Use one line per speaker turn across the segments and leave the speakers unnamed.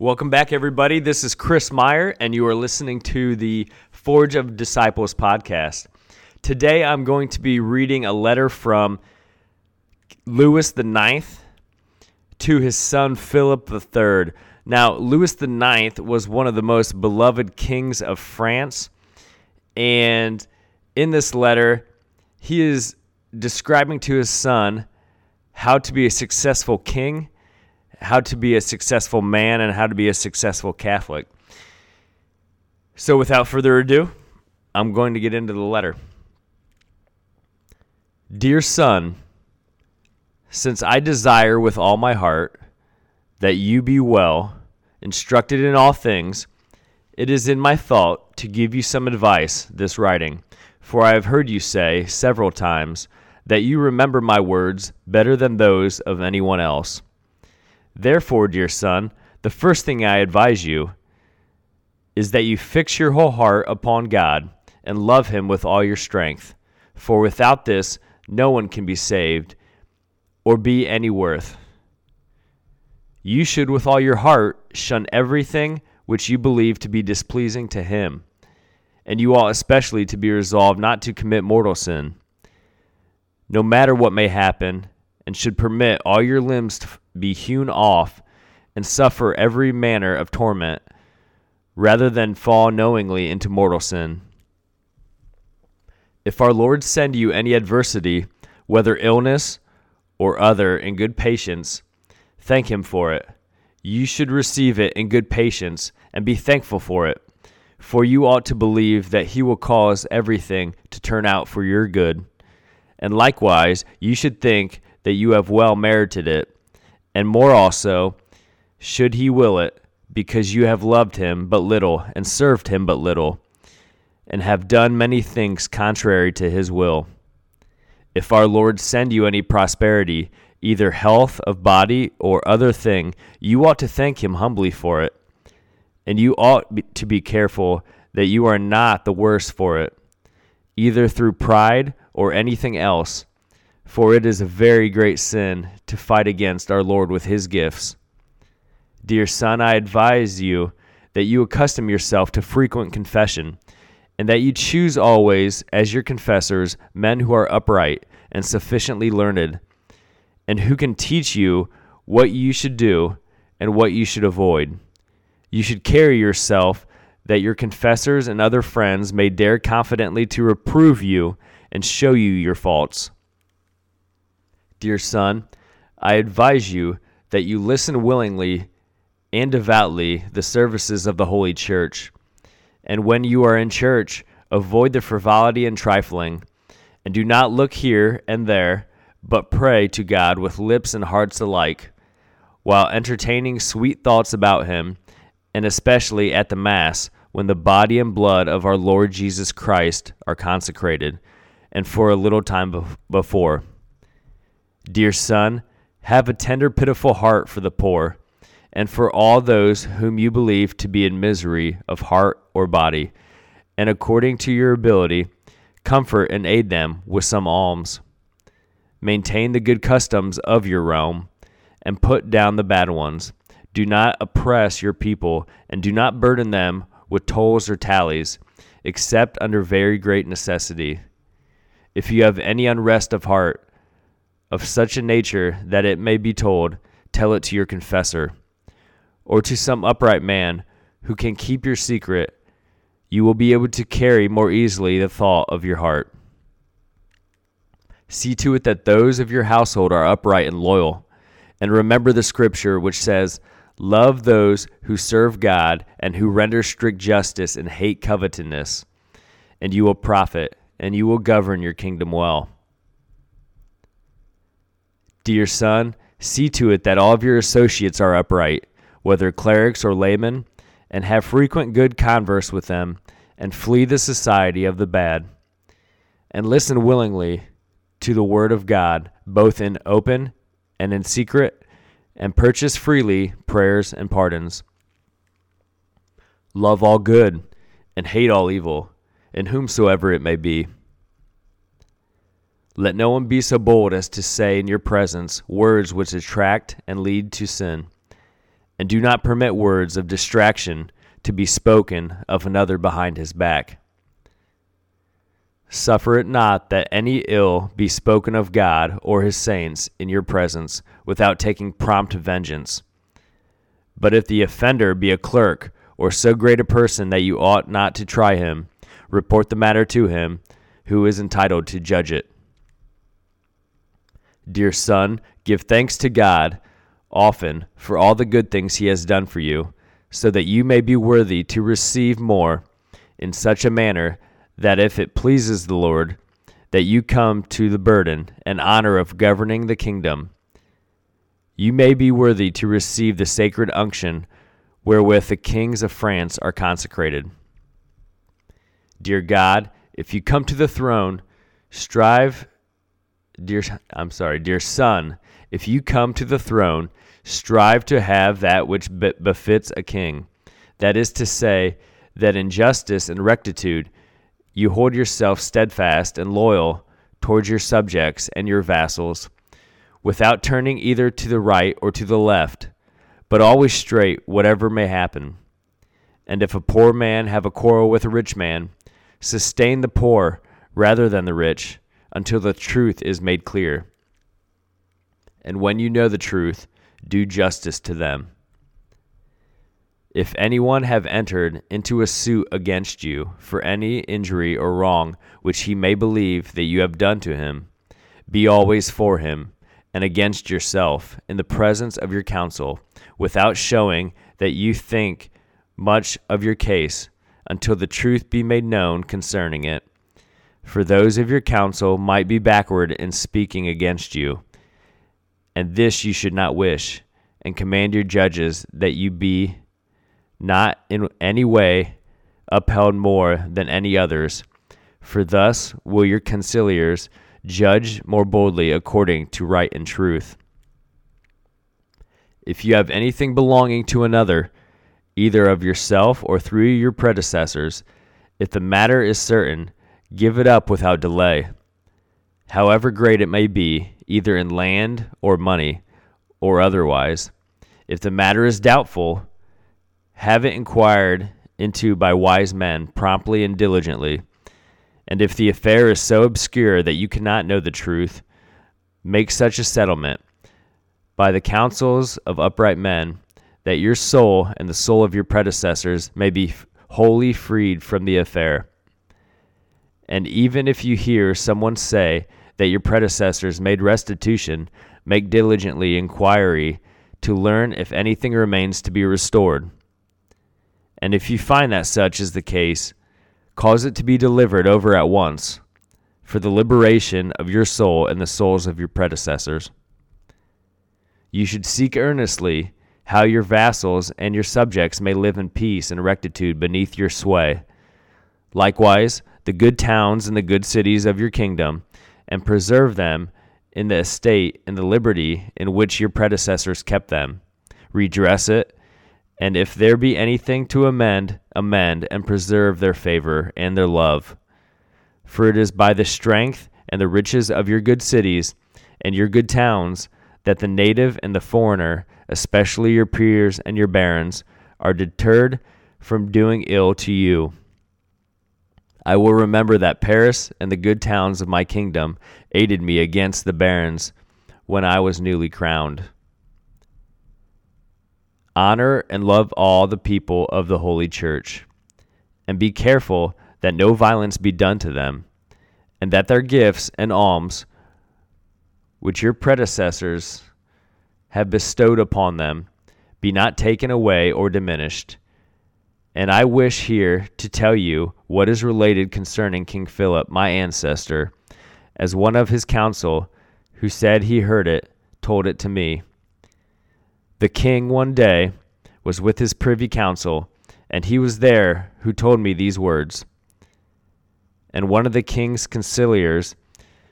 Welcome back, everybody. This is Chris Meyer, and you are listening to the Forge of Disciples podcast. Today, I'm going to be reading a letter from Louis the Ninth to his son Philip III. Now, Louis the Ninth was one of the most beloved kings of France, and in this letter, he is describing to his son how to be a successful king, how to be a successful man, and how to be a successful Catholic. So, without further ado, I'm going to get into the letter. Dear son, since I desire with all my heart that you be well, instructed in all things, it is in my thought to give you some advice this writing. For I have heard you say several times that you remember my words better than those of anyone else. Therefore, dear son, the first thing I advise you is that you fix your whole heart upon God and love him with all your strength. For without this, no one can be saved or be any worth. You should, with all your heart, shun everything which you believe to be displeasing to Him, and you ought especially to be resolved not to commit mortal sin, no matter what may happen, and should permit all your limbs to be hewn off and suffer every manner of torment, rather than fall knowingly into mortal sin. If our Lord send you any adversity, whether illness, or other in good patience, thank him for it. You should receive it in good patience and be thankful for it, for you ought to believe that he will cause everything to turn out for your good. And likewise, you should think that you have well merited it, and more also, should he will it, because you have loved him but little and served him but little, and have done many things contrary to his will. If our Lord send you any prosperity, either health of body or other thing, you ought to thank him humbly for it. And you ought to be careful that you are not the worse for it, either through pride or anything else, for it is a very great sin to fight against our Lord with his gifts. Dear son, I advise you that you accustom yourself to frequent confession and that you choose always as your confessors men who are upright and sufficiently learned, and who can teach you what you should do and what you should avoid. You should carry yourself that your confessors and other friends may dare confidently to reprove you and show you your faults. Dear son, I advise you that you listen willingly and devoutly the services of the Holy Church and when you are in church, avoid the frivolity and trifling, and do not look here and there, but pray to God with lips and hearts alike, while entertaining sweet thoughts about Him, and especially at the Mass, when the body and blood of our Lord Jesus Christ are consecrated, and for a little time before. Dear son, have a tender, pitiful heart for the poor and for all those whom you believe to be in misery of heart or body, and according to your ability, comfort and aid them with some alms. Maintain the good customs of your realm, and put down the bad ones. Do not oppress your people, and do not burden them with tolls or tallies, except under very great necessity. If you have any unrest of heart, of such a nature that it may be told, tell it to your confessor or to some upright man who can keep your secret, you will be able to carry more easily the thought of your heart. See to it that those of your household are upright and loyal. And remember the scripture which says, Love those who serve God and who render strict justice and hate covetousness, and you will profit, and you will govern your kingdom well. Dear son, see to it that all of your associates are upright whether clerics or laymen, and have frequent good converse with them, and flee the society of the bad, and listen willingly to the word of God, both in open and in secret, and purchase freely prayers and pardons. Love all good, and hate all evil, in whomsoever it may be. Let no one be so bold as to say in your presence words which attract and lead to sin and do not permit words of distraction to be spoken of another behind his back. Suffer it not that any ill be spoken of God or his saints in your presence without taking prompt vengeance. But if the offender be a clerk or so great a person that you ought not to try him, report the matter to him who is entitled to judge it. Dear son, give thanks to God often for all the good things he has done for you, so that you may be worthy to receive more in such a manner that if it pleases the Lord, that you come to the burden and honor of governing the kingdom, you may be worthy to receive the sacred unction wherewith the kings of France are consecrated. Dear God, if you come to the throne, strive, dear, I'm sorry, dear son, if you come to the throne, strive to have that which befits a king. That is to say, that in justice and rectitude you hold yourself steadfast and loyal towards your subjects and your vassals, without turning either to the right or to the left, but always straight, whatever may happen. And if a poor man have a quarrel with a rich man, sustain the poor rather than the rich, until the truth is made clear. And when you know the truth, do justice to them. If anyone have entered into a suit against you for any injury or wrong which he may believe that you have done to him, be always for him and against yourself in the presence of your counsel, without showing that you think much of your case until the truth be made known concerning it. For those of your counsel might be backward in speaking against you and this you should not wish, and command your judges that you be not in any way upheld more than any others. For thus will your conciliars judge more boldly according to right and truth. If you have anything belonging to another, either of yourself or through your predecessors, if the matter is certain, give it up without delay however great it may be, either in land or money or otherwise. If the matter is doubtful, have it inquired into by wise men promptly and diligently. And if the affair is so obscure that you cannot know the truth, make such a settlement by the counsels of upright men that your soul and the soul of your predecessors may be wholly freed from the affair. And even if you hear someone say that your predecessors made restitution, make diligently inquiry to learn if anything remains to be restored. And if you find that such is the case, cause it to be delivered over at once, for the liberation of your soul and the souls of your predecessors. You should seek earnestly how your vassals and your subjects may live in peace and rectitude beneath your sway. Likewise, the good towns and the good cities of your kingdom and preserve them in the estate and the liberty in which your predecessors kept them. Redress it, and if there be anything to amend, amend and preserve their favor and their love. For it is by the strength and the riches of your good cities and your good towns that the native and the foreigner, especially your peers and your barons, are deterred from doing ill to you. I will remember that Paris and the good towns of my kingdom aided me against the barons when I was newly crowned. Honor and love all the people of the Holy Church, and be careful that no violence be done to them, and that their gifts and alms, which your predecessors have bestowed upon them, be not taken away or diminished and I wish here to tell you what is related concerning King Philip, my ancestor, as one of his council, who said he heard it, told it to me. The king one day was with his privy council, and he was there who told me these words. And one of the king's conciliars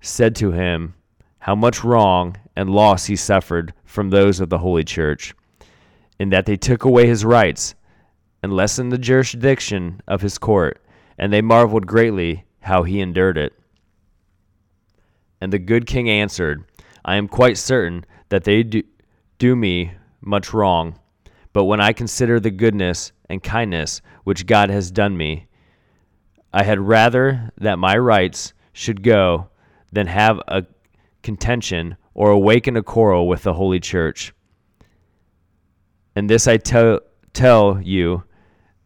said to him, How much wrong and loss he suffered from those of the Holy Church, in that they took away his rights and lessened the jurisdiction of his court, and they marveled greatly how he endured it. And the good king answered, I am quite certain that they do, do me much wrong, But when I consider the goodness and kindness which God has done me, I had rather that my rights should go than have a contention or awaken a quarrel with the Holy Church. And this I tell, tell you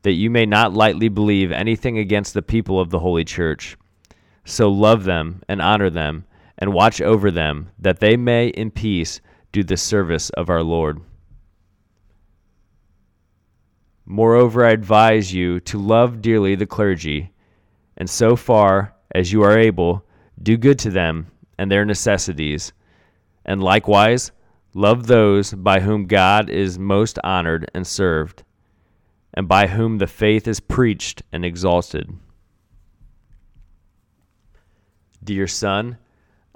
that you may not lightly believe anything against the people of the Holy Church. So love them and honor them and watch over them, that they may in peace do the service of our Lord. Moreover, I advise you to love dearly the clergy, and so far as you are able, do good to them and their necessities, and likewise love those by whom God is most honored and served, and by whom the faith is preached and exalted. Dear son,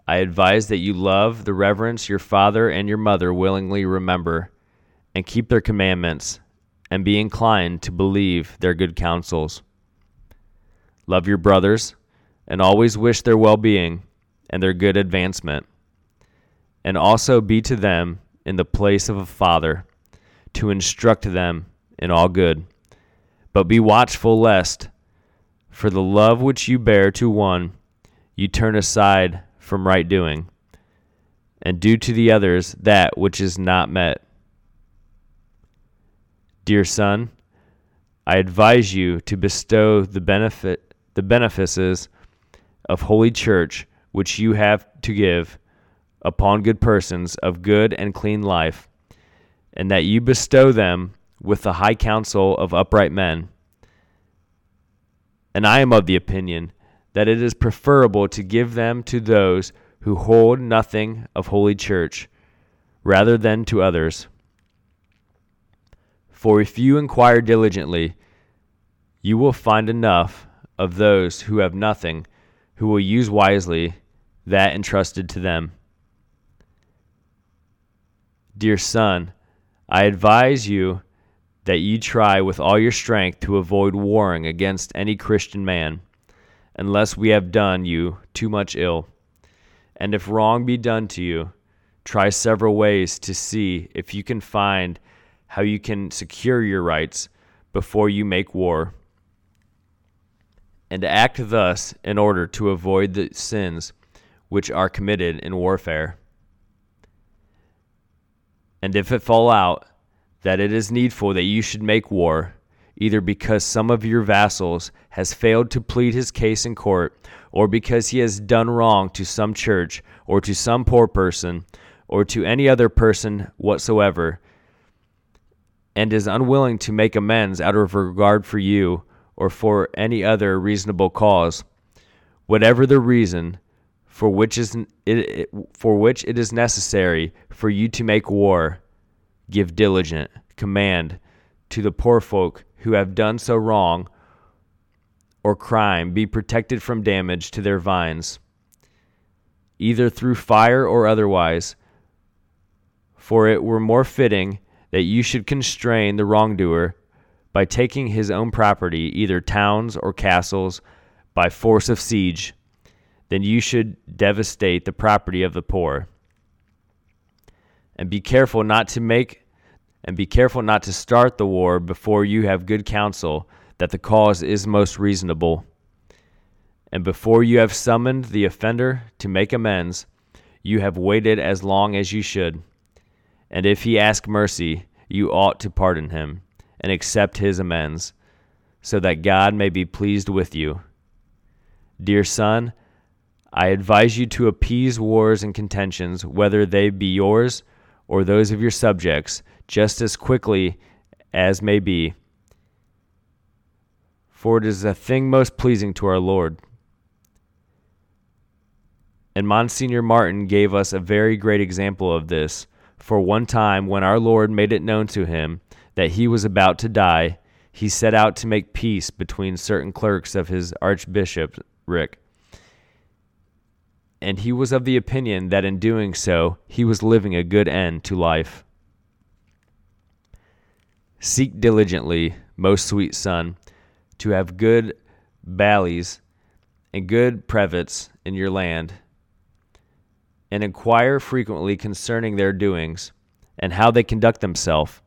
I advise that you love the reverence your father and your mother willingly remember, and keep their commandments, and be inclined to believe their good counsels. Love your brothers, and always wish their well being and their good advancement, and also be to them in the place of a father, to instruct them in all good. But be watchful lest, for the love which you bear to one, you turn aside from right doing, and do to the others that which is not met. Dear son, I advise you to bestow the benefit the benefices of holy church which you have to give upon good persons of good and clean life, and that you bestow them with the high Council of upright men. And I am of the opinion that it is preferable to give them to those who hold nothing of Holy Church, rather than to others. For if you inquire diligently, you will find enough of those who have nothing, who will use wisely that entrusted to them. Dear son, I advise you that you try with all your strength to avoid warring against any Christian man unless we have done you too much ill. And if wrong be done to you, try several ways to see if you can find how you can secure your rights before you make war. And act thus in order to avoid the sins which are committed in warfare. And if it fall out that it is needful that you should make war, either because some of your vassals has failed to plead his case in court, or because he has done wrong to some church, or to some poor person, or to any other person whatsoever, and is unwilling to make amends out of regard for you, or for any other reasonable cause, whatever the reason for which is for which it is necessary for you to make war, give diligent command to the poor folk who have done so wrong or crime be protected from damage to their vines, either through fire or otherwise. For it were more fitting that you should constrain the wrongdoer by taking his own property, either towns or castles, by force of siege, than you should devastate the property of the poor. And be careful not to make and be careful not to start the war before you have good counsel that the cause is most reasonable. And before you have summoned the offender to make amends, you have waited as long as you should. And if he ask mercy, you ought to pardon him and accept his amends, so that God may be pleased with you. Dear son, I advise you to appease wars and contentions, whether they be yours or those of your subjects just as quickly as may be. For it is a thing most pleasing to our Lord. And Monsignor Martin gave us a very great example of this. For one time, when our Lord made it known to him that he was about to die, he set out to make peace between certain clerks of his archbishopric. And he was of the opinion that in doing so, he was living a good end to life. Seek diligently, most sweet son, to have good bailies and good prelates in your land, and inquire frequently concerning their doings and how they conduct themselves,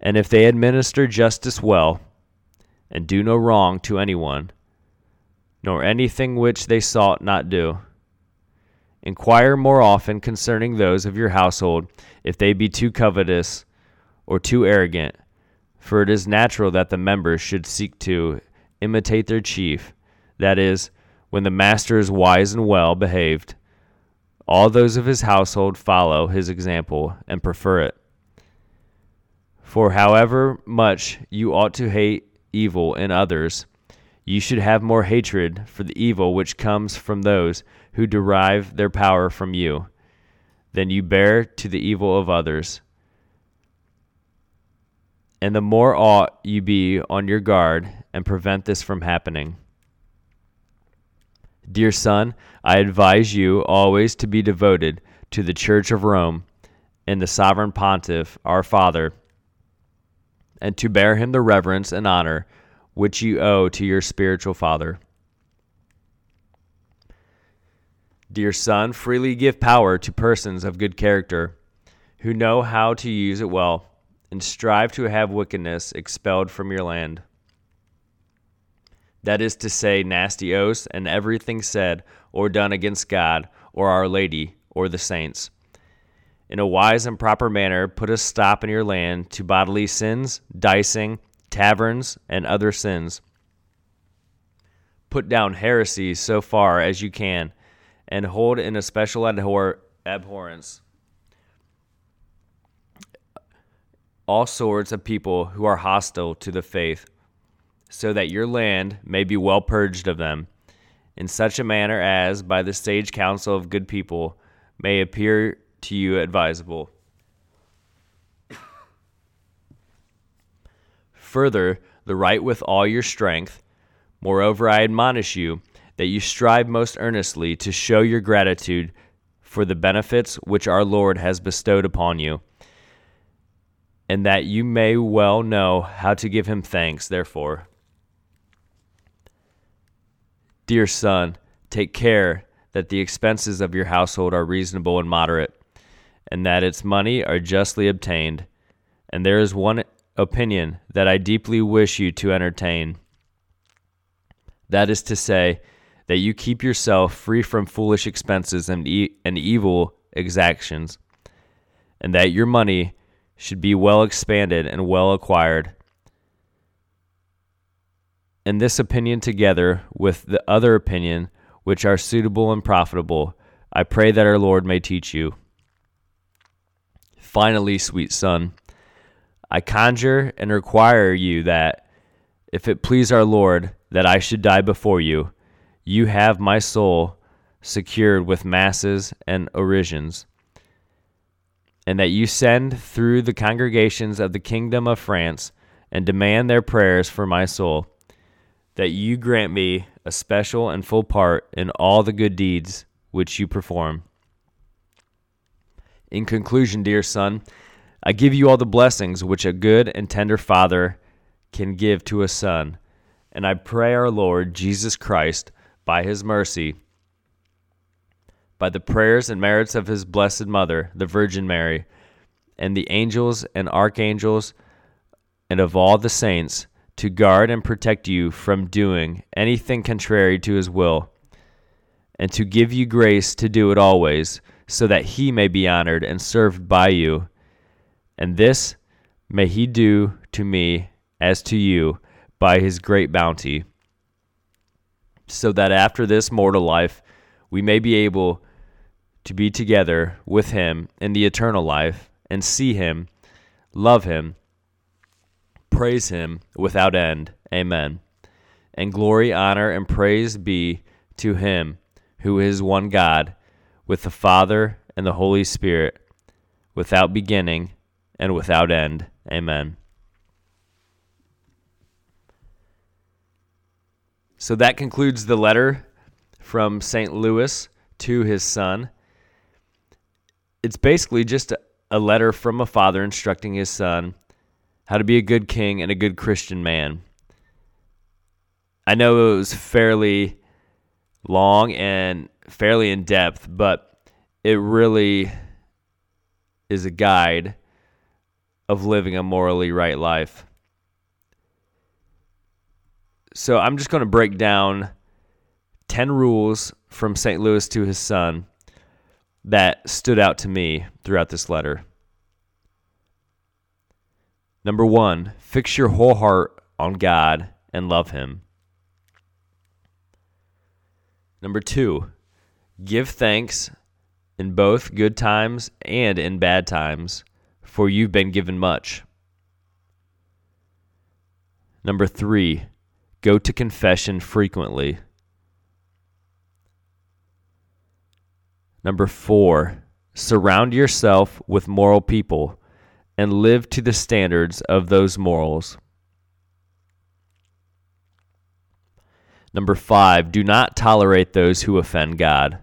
And if they administer justice well, and do no wrong to anyone, nor anything which they sought not do, inquire more often concerning those of your household, if they be too covetous or too arrogant, for it is natural that the members should seek to imitate their chief, that is, when the master is wise and well behaved, all those of his household follow his example and prefer it. For however much you ought to hate evil in others, you should have more hatred for the evil which comes from those who derive their power from you than you bear to the evil of others. And the more ought you be on your guard and prevent this from happening. Dear son, I advise you always to be devoted to the Church of Rome and the sovereign pontiff, our Father, and to bear him the reverence and honor which you owe to your spiritual father. Dear son, freely give power to persons of good character, who know how to use it well, and strive to have wickedness expelled from your land that is to say, nasty oaths and everything said or done against God or Our Lady or the saints. In a wise and proper manner, put a stop in your land to bodily sins, dicing, taverns, and other sins. Put down heresies so far as you can, and hold in a special abhor- abhorrence all sorts of people who are hostile to the faith so that your land may be well purged of them, in such a manner as, by the sage counsel of good people, may appear to you advisable. Further, the right with all your strength. Moreover, I admonish you that you strive most earnestly to show your gratitude for the benefits which our Lord has bestowed upon you, and that you may well know how to give him thanks, therefore. Dear son, take care that the expenses of your household are reasonable and moderate, and that its money are justly obtained. And there is one opinion that I deeply wish you to entertain. That is to say, that you keep yourself free from foolish expenses and, e- and evil exactions, and that your money should be well expanded and well acquired and this opinion together with the other opinion which are suitable and profitable, I pray that our Lord may teach you. Finally, sweet son, I conjure and require you that, if it please our Lord that I should die before you, you have my soul secured with masses and orations, and that you send through the congregations of the kingdom of France and demand their prayers for my soul that you grant me a special and full part in all the good deeds which you perform. In conclusion, dear son, I give you all the blessings which a good and tender father can give to a son, and I pray our Lord Jesus Christ, by his mercy, by the prayers and merits of his blessed mother, the Virgin Mary, and the angels and archangels, and of all the saints, to guard and protect you from doing anything contrary to his will, and to give you grace to do it always, so that he may be honored and served by you. And this may he do to me as to you by his great bounty, so that after this mortal life we may be able to be together with him in the eternal life and see him, love him, praise him without end. Amen. And glory, honor, and praise be to him who is one God, with the Father and the Holy Spirit, without beginning and without end. Amen. So that concludes the letter from St. Louis to his son. It's basically just a, letter from a father instructing his son how to be a good king and a good Christian man. I know it was fairly long and fairly in depth, but it really is a guide of living a morally right life. So I'm just going to break down 10 rules from St. Louis to his son that stood out to me throughout this letter. Number one, fix your whole heart on God and love Him. Number two, give thanks in both good times and in bad times, for you've been given much. Number three, go to confession frequently. Number four, surround yourself with moral people and live to the standards of those morals. Number five, do not tolerate those who offend God.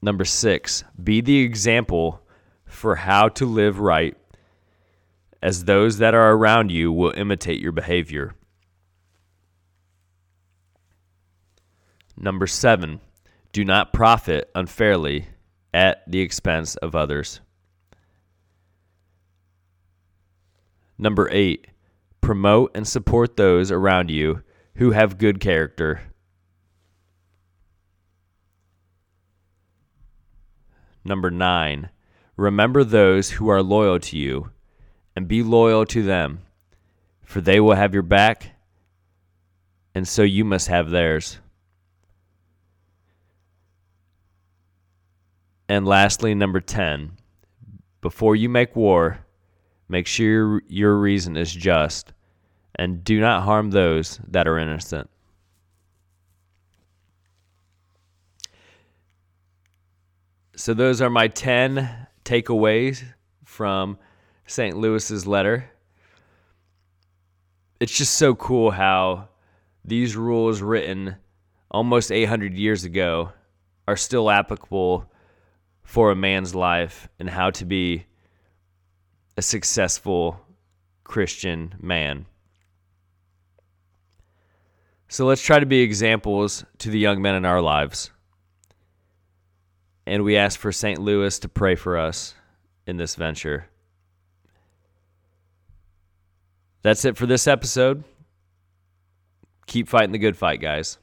Number six, be the example for how to live right, as those that are around you will imitate your behavior. Number seven, do not profit unfairly at the expense of others. Number eight, promote and support those around you who have good character. Number nine, remember those who are loyal to you and be loyal to them, for they will have your back, and so you must have theirs. And lastly, number 10, before you make war, make sure your reason is just, and do not harm those that are innocent. So, those are my 10 takeaways from St. Louis's letter. It's just so cool how these rules written almost 800 years ago are still applicable for a man's life and how to be a successful Christian man. So let's try to be examples to the young men in our lives. And we ask for St. Louis to pray for us in this venture. That's it for this episode. Keep fighting the good fight, guys.